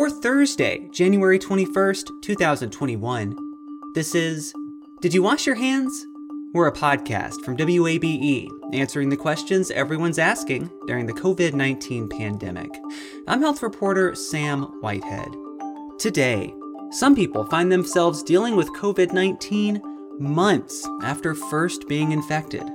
for Thursday, January 21st, 2021. This is Did You Wash Your Hands? We're a podcast from WABE answering the questions everyone's asking during the COVID 19 pandemic. I'm health reporter Sam Whitehead. Today, some people find themselves dealing with COVID 19 months after first being infected.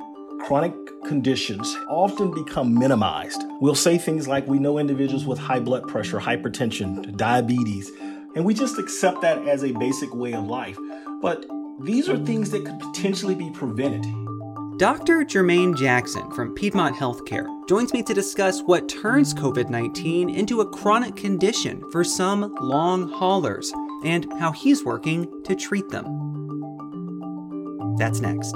Chronic conditions often become minimized. We'll say things like we know individuals with high blood pressure, hypertension, diabetes, and we just accept that as a basic way of life. But these are things that could potentially be prevented. Dr. Jermaine Jackson from Piedmont Healthcare joins me to discuss what turns COVID 19 into a chronic condition for some long haulers and how he's working to treat them. That's next.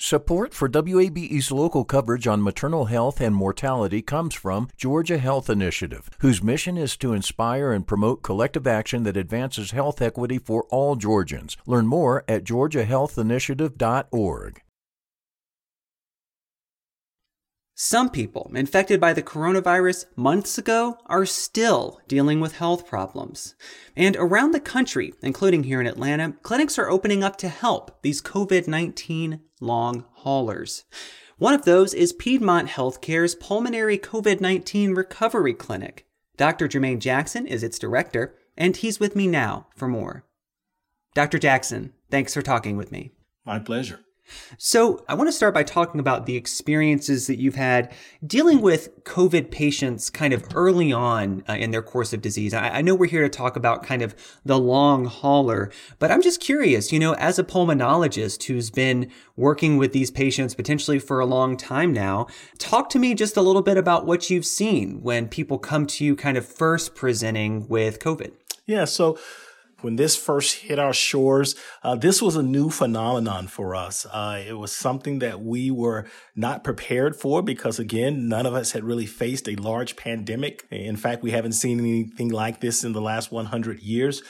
Support for WABE's local coverage on maternal health and mortality comes from Georgia Health Initiative, whose mission is to inspire and promote collective action that advances health equity for all Georgians. Learn more at georgiahealthinitiative.org. Some people infected by the coronavirus months ago are still dealing with health problems. And around the country, including here in Atlanta, clinics are opening up to help these COVID 19 long haulers. One of those is Piedmont Healthcare's Pulmonary COVID 19 Recovery Clinic. Dr. Jermaine Jackson is its director, and he's with me now for more. Dr. Jackson, thanks for talking with me. My pleasure. So, I want to start by talking about the experiences that you've had dealing with COVID patients kind of early on uh, in their course of disease. I, I, know we're here to talk about kind of the long hauler, but I'm just curious, you know, as a pulmonologist who's been working with these patients potentially for a long time now, talk to me just a little bit about what you've seen when people come to you kind of first presenting with COVID. Yeah, so when this first hit our shores, uh, this was a new phenomenon for us. Uh, it was something that we were not prepared for because, again, none of us had really faced a large pandemic. In fact, we haven't seen anything like this in the last 100 years.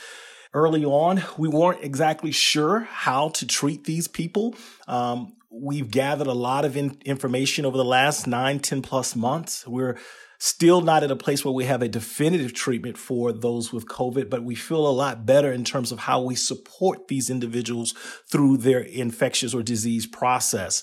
Early on, we weren't exactly sure how to treat these people. Um, we've gathered a lot of in- information over the last nine, 10 plus months. We're Still not at a place where we have a definitive treatment for those with COVID, but we feel a lot better in terms of how we support these individuals through their infectious or disease process.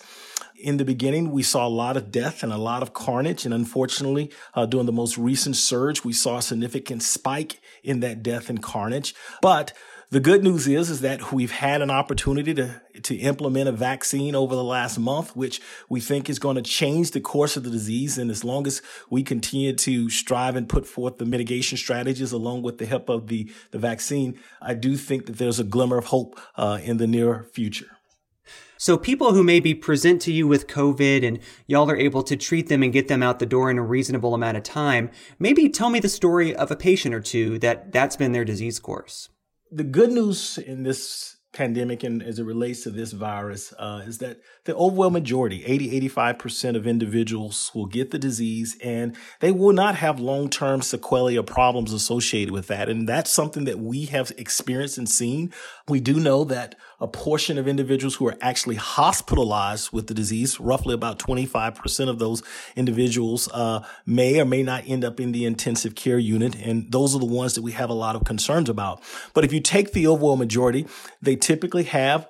In the beginning, we saw a lot of death and a lot of carnage. And unfortunately, uh, during the most recent surge, we saw a significant spike in that death and carnage. But the good news is, is that we've had an opportunity to, to implement a vaccine over the last month, which we think is going to change the course of the disease. And as long as we continue to strive and put forth the mitigation strategies along with the help of the, the vaccine, I do think that there's a glimmer of hope uh, in the near future. So people who maybe present to you with COVID and y'all are able to treat them and get them out the door in a reasonable amount of time, maybe tell me the story of a patient or two that that's been their disease course the good news in this pandemic and as it relates to this virus uh, is that the overwhelming majority 80 85% of individuals will get the disease and they will not have long-term sequelae or problems associated with that. And that's something that we have experienced and seen. We do know that a portion of individuals who are actually hospitalized with the disease, roughly about 25% of those individuals uh, may or may not end up in the intensive care unit. And those are the ones that we have a lot of concerns about. But if you take the overall majority, they typically have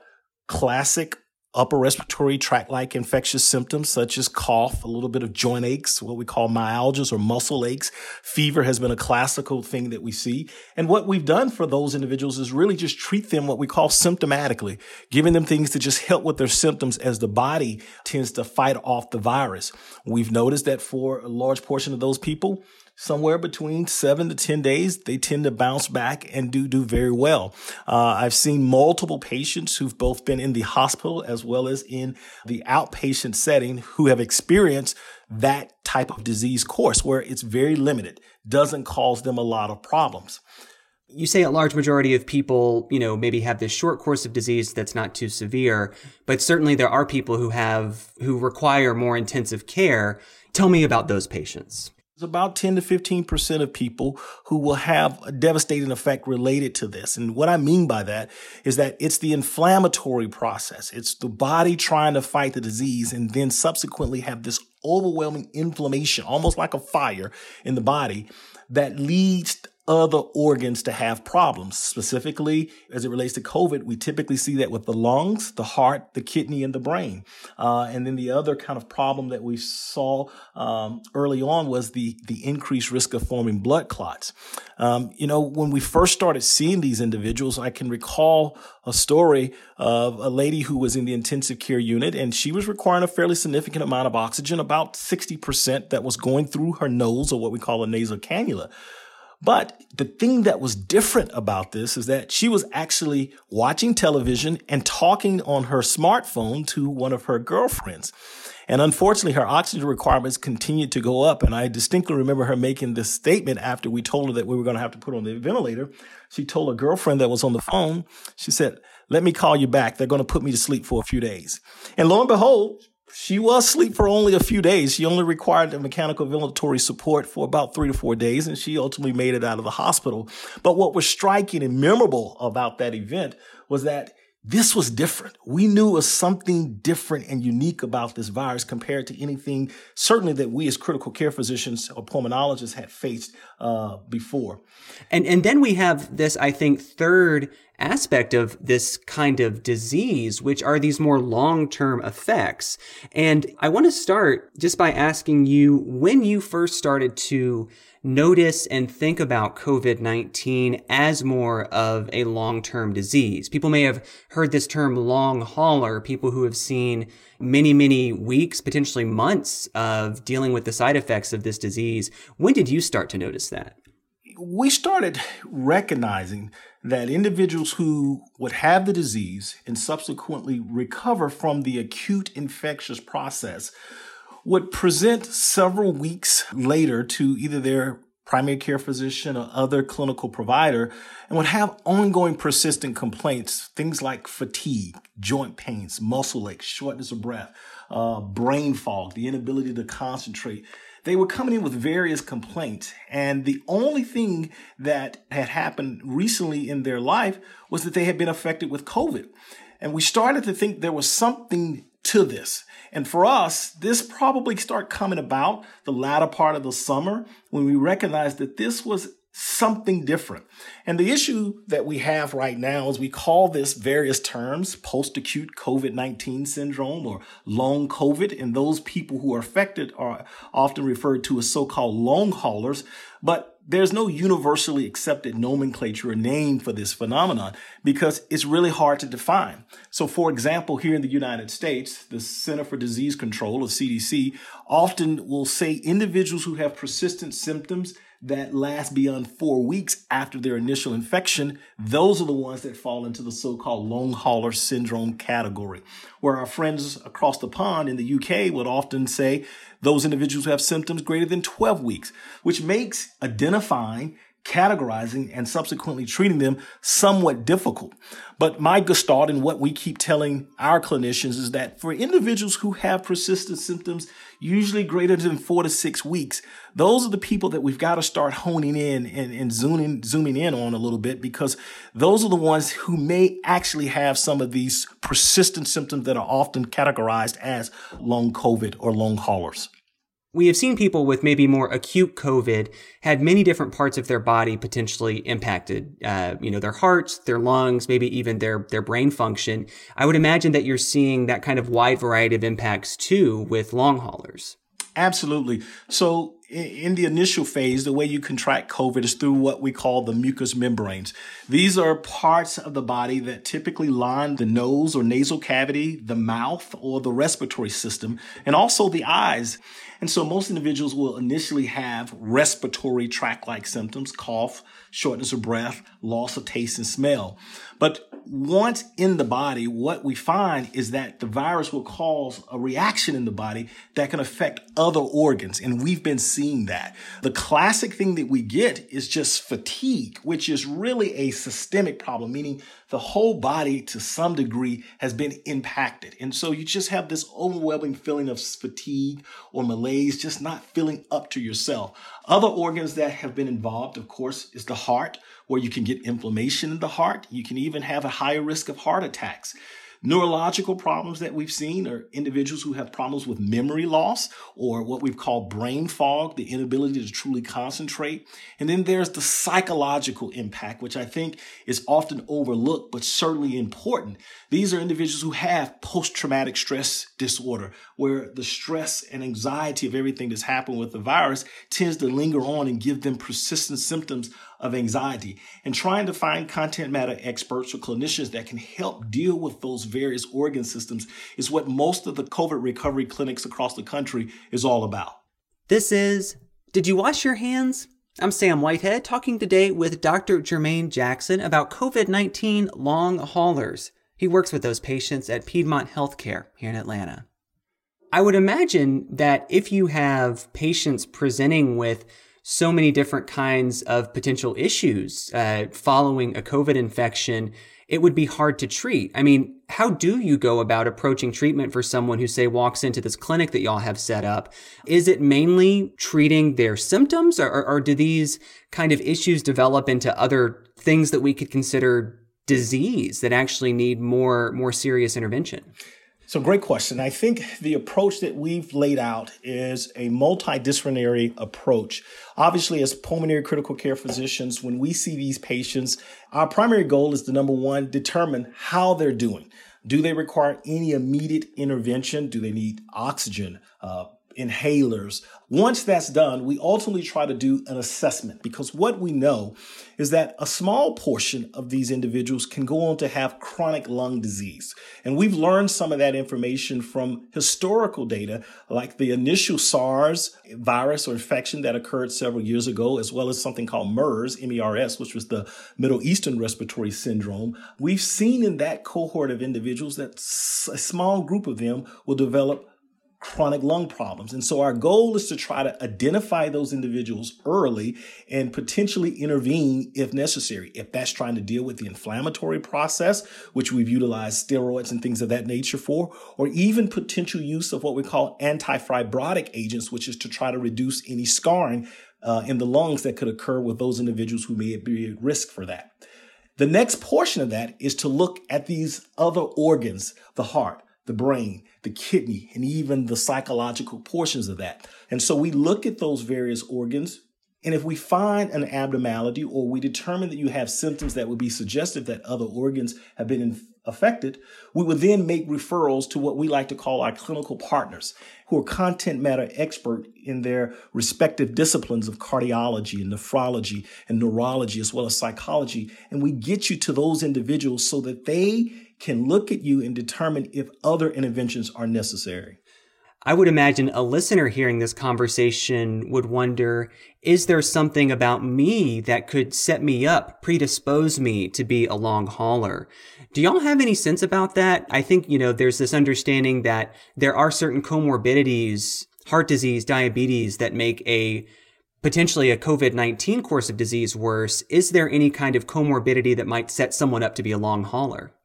classic upper respiratory tract like infectious symptoms such as cough, a little bit of joint aches, what we call myalgias or muscle aches. Fever has been a classical thing that we see. And what we've done for those individuals is really just treat them what we call symptomatically, giving them things to just help with their symptoms as the body tends to fight off the virus. We've noticed that for a large portion of those people, somewhere between seven to 10 days, they tend to bounce back and do do very well. Uh, I've seen multiple patients who've both been in the hospital as well as in the outpatient setting who have experienced that type of disease course where it's very limited, doesn't cause them a lot of problems. You say a large majority of people, you know, maybe have this short course of disease that's not too severe, but certainly there are people who have, who require more intensive care. Tell me about those patients. There's about 10 to 15% of people who will have a devastating effect related to this. And what I mean by that is that it's the inflammatory process. It's the body trying to fight the disease and then subsequently have this overwhelming inflammation, almost like a fire in the body that leads other organs to have problems. Specifically, as it relates to COVID, we typically see that with the lungs, the heart, the kidney, and the brain. Uh, and then the other kind of problem that we saw um, early on was the the increased risk of forming blood clots. Um, you know, when we first started seeing these individuals, I can recall a story of a lady who was in the intensive care unit and she was requiring a fairly significant amount of oxygen, about 60% that was going through her nose or what we call a nasal cannula. But the thing that was different about this is that she was actually watching television and talking on her smartphone to one of her girlfriends. And unfortunately, her oxygen requirements continued to go up. And I distinctly remember her making this statement after we told her that we were going to have to put on the ventilator. She told a girlfriend that was on the phone, she said, let me call you back. They're going to put me to sleep for a few days. And lo and behold, she was asleep for only a few days. She only required the mechanical ventilatory support for about three to four days, and she ultimately made it out of the hospital. But what was striking and memorable about that event was that this was different. We knew was something different and unique about this virus compared to anything, certainly that we as critical care physicians or pulmonologists had faced uh, before. And and then we have this, I think, third aspect of this kind of disease, which are these more long term effects. And I want to start just by asking you when you first started to notice and think about COVID 19 as more of a long term disease. People may have heard this term long hauler, people who have seen many, many weeks, potentially months of dealing with the side effects of this disease. When did you start to notice that? We started recognizing that individuals who would have the disease and subsequently recover from the acute infectious process would present several weeks later to either their primary care physician or other clinical provider and would have ongoing persistent complaints, things like fatigue, joint pains, muscle aches, shortness of breath, uh, brain fog, the inability to concentrate they were coming in with various complaints. And the only thing that had happened recently in their life was that they had been affected with COVID. And we started to think there was something to this. And for us, this probably started coming about the latter part of the summer when we recognized that this was something different. And the issue that we have right now is we call this various terms post acute COVID 19 syndrome or long COVID. And those people who are affected are often referred to as so called long haulers. But there's no universally accepted nomenclature or name for this phenomenon because it's really hard to define. So, for example, here in the United States, the Center for Disease Control, or CDC, often will say individuals who have persistent symptoms that last beyond four weeks after their initial infection, those are the ones that fall into the so-called long hauler syndrome category. Where our friends across the pond in the UK would often say those individuals who have symptoms greater than 12 weeks, which makes identifying categorizing and subsequently treating them somewhat difficult. But my gestalt and what we keep telling our clinicians is that for individuals who have persistent symptoms, usually greater than four to six weeks, those are the people that we've got to start honing in and, and zooming, zooming in on a little bit because those are the ones who may actually have some of these persistent symptoms that are often categorized as long COVID or long haulers. We have seen people with maybe more acute COVID had many different parts of their body potentially impacted. Uh, you know, their hearts, their lungs, maybe even their their brain function. I would imagine that you're seeing that kind of wide variety of impacts too with long haulers. Absolutely. So in the initial phase, the way you contract COVID is through what we call the mucous membranes. These are parts of the body that typically line the nose or nasal cavity, the mouth, or the respiratory system, and also the eyes. And so most individuals will initially have respiratory tract like symptoms, cough, shortness of breath, loss of taste and smell. But once in the body, what we find is that the virus will cause a reaction in the body that can affect other organs. And we've been seeing that. The classic thing that we get is just fatigue, which is really a systemic problem, meaning the whole body to some degree has been impacted. And so you just have this overwhelming feeling of fatigue or malaise, just not feeling up to yourself. Other organs that have been involved, of course, is the heart, where you can get inflammation in the heart. You can even have a higher risk of heart attacks. Neurological problems that we've seen are individuals who have problems with memory loss or what we've called brain fog, the inability to truly concentrate. And then there's the psychological impact, which I think is often overlooked, but certainly important. These are individuals who have post traumatic stress disorder, where the stress and anxiety of everything that's happened with the virus tends to linger on and give them persistent symptoms of anxiety and trying to find content matter experts or clinicians that can help deal with those various organ systems is what most of the COVID recovery clinics across the country is all about. This is Did You Wash Your Hands? I'm Sam Whitehead talking today with Dr. Jermaine Jackson about COVID 19 long haulers. He works with those patients at Piedmont Healthcare here in Atlanta. I would imagine that if you have patients presenting with so many different kinds of potential issues uh, following a COVID infection, it would be hard to treat. I mean, how do you go about approaching treatment for someone who, say, walks into this clinic that y'all have set up? Is it mainly treating their symptoms, or, or, do these kind of issues develop into other things that we could consider disease that actually need more more serious intervention? So, great question. I think the approach that we've laid out is a multidisciplinary approach. Obviously, as pulmonary critical care physicians, when we see these patients, our primary goal is to number one, determine how they're doing. Do they require any immediate intervention? Do they need oxygen, uh, inhalers. Once that's done, we ultimately try to do an assessment because what we know is that a small portion of these individuals can go on to have chronic lung disease. And we've learned some of that information from historical data, like the initial SARS virus or infection that occurred several years ago, as well as something called MERS, M-E-R-S, which was the Middle Eastern Respiratory Syndrome. We've seen in that cohort of individuals that a small group of them will develop chronic lung problems. And so our goal is to try to identify those individuals early and potentially intervene if necessary. If that's trying to deal with the inflammatory process, which we've utilized steroids and things of that nature for, or even potential use of what we call antifibrotic agents, which is to try to reduce any scarring uh, in the lungs that could occur with those individuals who may be at risk for that. The next portion of that is to look at these other organs, the heart, the brain, the kidney, and even the psychological portions of that. And so we look at those various organs. And if we find an abnormality or we determine that you have symptoms that would be suggestive that other organs have been affected, we would then make referrals to what we like to call our clinical partners, who are content matter expert in their respective disciplines of cardiology and nephrology and neurology, as well as psychology. And we get you to those individuals so that they can look at you and determine if other interventions are necessary. I would imagine a listener hearing this conversation would wonder is there something about me that could set me up, predispose me to be a long hauler? Do y'all have any sense about that? I think, you know, there's this understanding that there are certain comorbidities, heart disease, diabetes, that make a potentially a COVID 19 course of disease worse. Is there any kind of comorbidity that might set someone up to be a long hauler?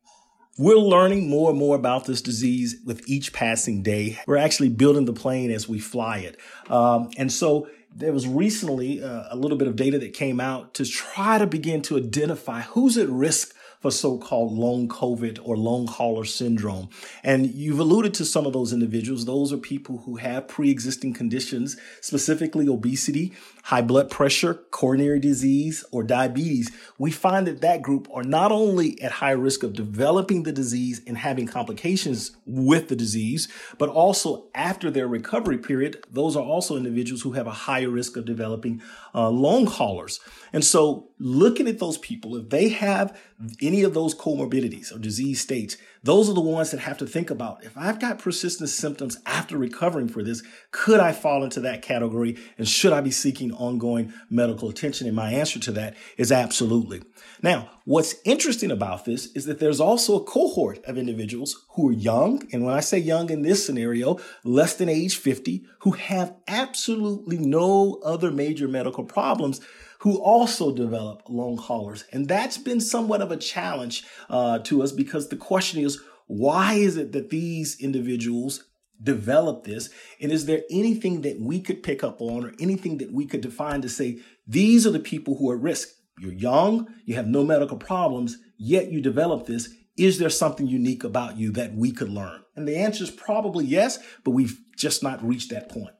We're learning more and more about this disease with each passing day. We're actually building the plane as we fly it. Um, and so there was recently uh, a little bit of data that came out to try to begin to identify who's at risk for so-called long COVID or long hauler syndrome. And you've alluded to some of those individuals. Those are people who have pre-existing conditions, specifically obesity, high blood pressure, coronary disease, or diabetes. We find that that group are not only at high risk of developing the disease and having complications with the disease, but also after their recovery period, those are also individuals who have a higher risk of developing uh, long haulers. And so looking at those people, if they have any of those comorbidities or disease states, those are the ones that have to think about if I've got persistent symptoms after recovering for this, could I fall into that category and should I be seeking ongoing medical attention? And my answer to that is absolutely. Now, what's interesting about this is that there's also a cohort of individuals who are young. And when I say young in this scenario, less than age 50, who have absolutely no other major medical problems who also develop long haulers. And that's been somewhat of a challenge uh, to us because the question is, why is it that these individuals develop this? And is there anything that we could pick up on or anything that we could define to say, these are the people who are at risk? You're young, you have no medical problems, yet you develop this. Is there something unique about you that we could learn? And the answer is probably yes, but we've just not reached that point.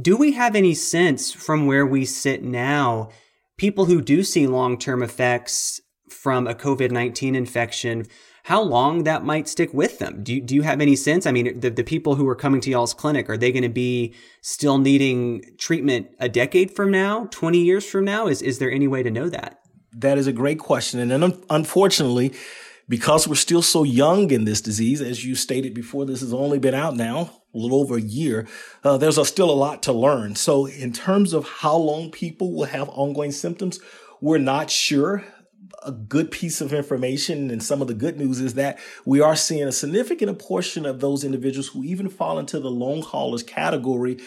Do we have any sense from where we sit now, people who do see long term effects from a COVID 19 infection, how long that might stick with them? Do you, do you have any sense? I mean, the, the people who are coming to y'all's clinic, are they going to be still needing treatment a decade from now, 20 years from now? Is, is there any way to know that? That is a great question. And un- unfortunately, because we're still so young in this disease, as you stated before, this has only been out now a little over a year, uh, there's a, still a lot to learn. So in terms of how long people will have ongoing symptoms, we're not sure. A good piece of information and some of the good news is that we are seeing a significant portion of those individuals who even fall into the long haulers category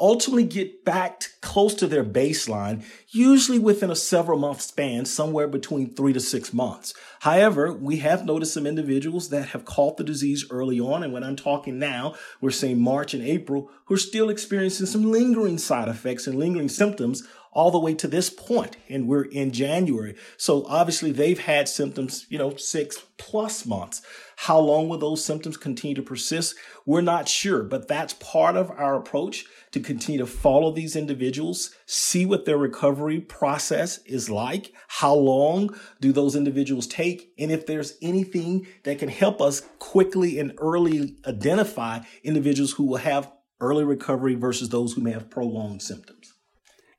ultimately get back close to their baseline, usually within a several month span, somewhere between three to six months. However, we have noticed some individuals that have caught the disease early on. And when I'm talking now, we're saying March and April, who are still experiencing some lingering side effects and lingering symptoms all the way to this point, and we're in January. So obviously they've had symptoms, you know, six plus months. How long will those symptoms continue to persist? We're not sure, but that's part of our approach to continue to follow these individuals, see what their recovery process is like, how long do those individuals take, and if there's anything that can help us quickly and early identify individuals who will have early recovery versus those who may have prolonged symptoms.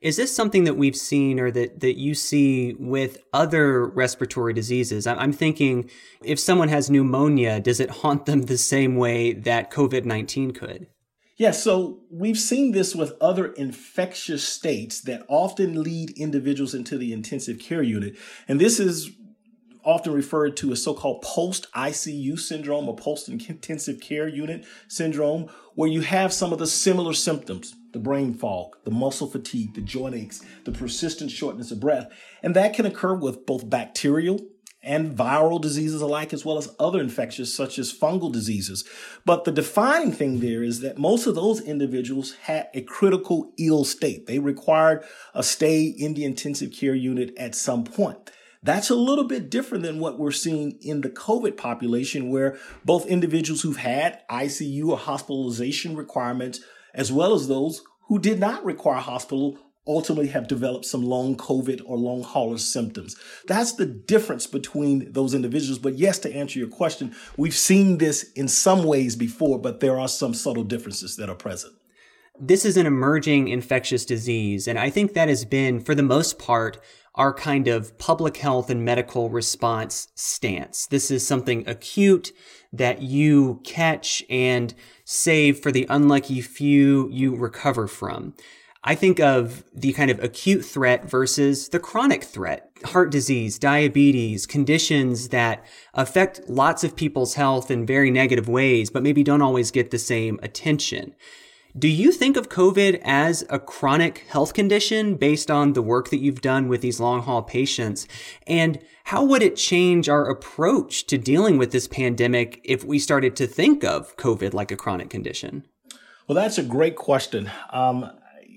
Is this something that we've seen or that, that you see with other respiratory diseases? I'm thinking if someone has pneumonia, does it haunt them the same way that COVID 19 could? Yeah, so we've seen this with other infectious states that often lead individuals into the intensive care unit. And this is often referred to as so-called post-ICU syndrome or post-intensive care unit syndrome, where you have some of the similar symptoms, the brain fog, the muscle fatigue, the joint aches, the persistent shortness of breath. And that can occur with both bacterial and viral diseases alike, as well as other infectious such as fungal diseases. But the defining thing there is that most of those individuals had a critical ill state. They required a stay in the intensive care unit at some point. That's a little bit different than what we're seeing in the COVID population, where both individuals who've had ICU or hospitalization requirements, as well as those who did not require hospital ultimately have developed some long COVID or long hauler symptoms. That's the difference between those individuals. But yes, to answer your question, we've seen this in some ways before, but there are some subtle differences that are present. This is an emerging infectious disease, and I think that has been, for the most part, our kind of public health and medical response stance. This is something acute that you catch and save for the unlucky few you recover from. I think of the kind of acute threat versus the chronic threat. Heart disease, diabetes, conditions that affect lots of people's health in very negative ways, but maybe don't always get the same attention. Do you think of COVID as a chronic health condition based on the work that you've done with these long haul patients? And how would it change our approach to dealing with this pandemic if we started to think of COVID like a chronic condition? Well, that's a great question. Um,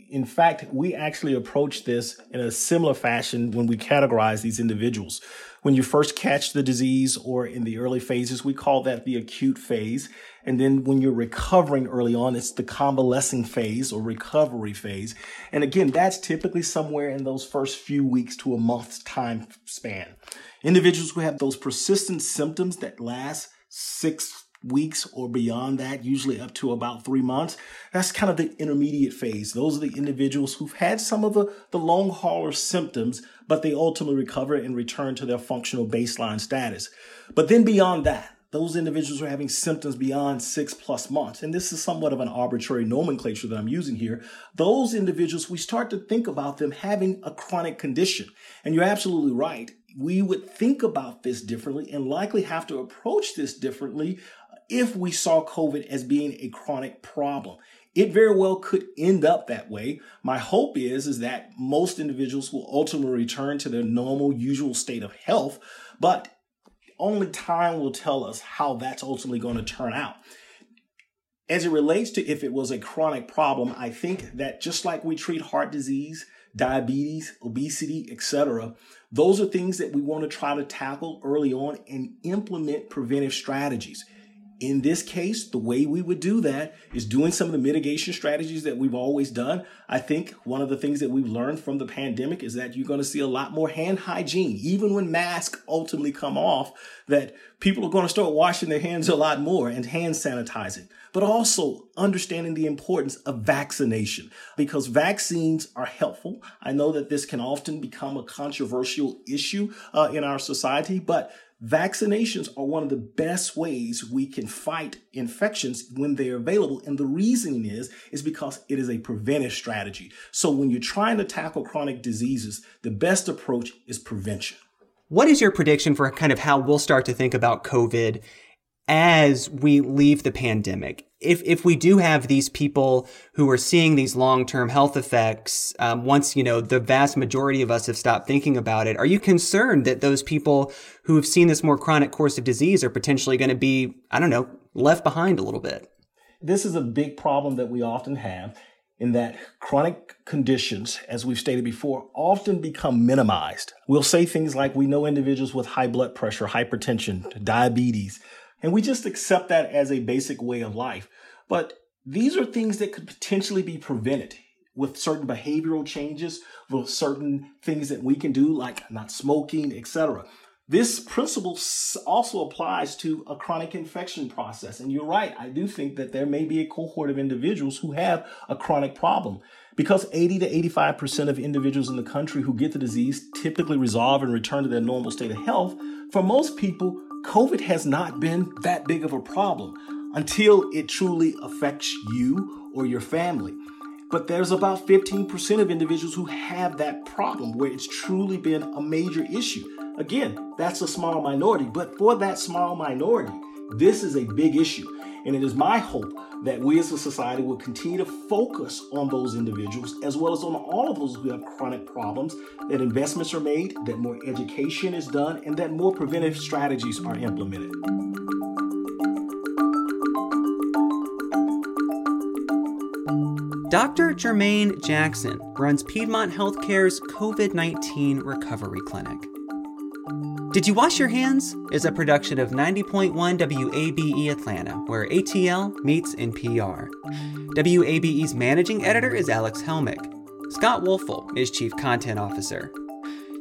In fact, we actually approach this in a similar fashion when we categorize these individuals. When you first catch the disease or in the early phases, we call that the acute phase. And then when you're recovering early on, it's the convalescing phase or recovery phase. And again, that's typically somewhere in those first few weeks to a month's time span. Individuals who have those persistent symptoms that last six weeks or beyond that, usually up to about three months. That's kind of the intermediate phase. Those are the individuals who've had some of the, the long hauler symptoms, but they ultimately recover and return to their functional baseline status. But then beyond that, those individuals are having symptoms beyond six plus months. And this is somewhat of an arbitrary nomenclature that I'm using here. Those individuals, we start to think about them having a chronic condition. And you're absolutely right. We would think about this differently and likely have to approach this differently if we saw COVID as being a chronic problem. It very well could end up that way. My hope is, is that most individuals will ultimately return to their normal, usual state of health, but only time will tell us how that's ultimately going to turn out. As it relates to if it was a chronic problem, I think that just like we treat heart disease, diabetes, obesity, etc., those are things that we want to try to tackle early on and implement preventive strategies. In this case, the way we would do that is doing some of the mitigation strategies that we've always done. I think one of the things that we've learned from the pandemic is that you're going to see a lot more hand hygiene, even when masks ultimately come off, that people are going to start washing their hands a lot more and hand sanitizing, but also understanding the importance of vaccination because vaccines are helpful. I know that this can often become a controversial issue uh, in our society, but Vaccinations are one of the best ways we can fight infections when they're available. And the reasoning is, is because it is a preventive strategy. So when you're trying to tackle chronic diseases, the best approach is prevention. What is your prediction for kind of how we'll start to think about COVID as we leave the pandemic, if if we do have these people who are seeing these long term health effects, um, once you know the vast majority of us have stopped thinking about it, are you concerned that those people who have seen this more chronic course of disease are potentially going to be, I don't know, left behind a little bit? This is a big problem that we often have in that chronic conditions, as we've stated before, often become minimized. We'll say things like we know individuals with high blood pressure, hypertension, diabetes and we just accept that as a basic way of life. But these are things that could potentially be prevented with certain behavioral changes, with certain things that we can do, like not smoking, etc. This principle also applies to a chronic infection process. And you're right, I do think that there may be a cohort of individuals who have a chronic problem. Because 80 to 85% of individuals in the country who get the disease typically resolve and return to their normal state of health, for most people, COVID has not been that big of a problem until it truly affects you or your family. But there's about 15% of individuals who have that problem where it's truly been a major issue. Again, that's a small minority, but for that small minority, this is a big issue. And it is my hope that we as a society will continue to focus on those individuals as well as on all of those who have chronic problems, that investments are made, that more education is done, and that more preventive strategies are implemented. Dr. Jermaine Jackson runs Piedmont Healthcare's COVID 19 Recovery Clinic. Did You Wash Your Hands is a production of 90.1 WABE Atlanta, where ATL meets NPR. WABE's managing editor is Alex Helmick. Scott Woelfel is chief content officer.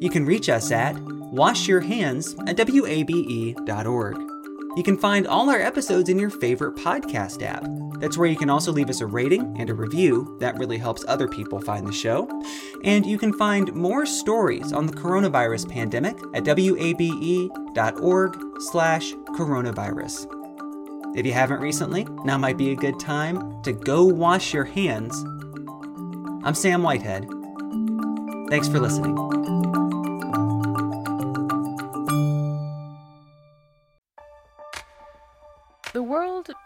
You can reach us at washyourhands at wabe.org. You can find all our episodes in your favorite podcast app. That's where you can also leave us a rating and a review. That really helps other people find the show. And you can find more stories on the coronavirus pandemic at wabe.org slash coronavirus. If you haven't recently, now might be a good time to go wash your hands. I'm Sam Whitehead. Thanks for listening.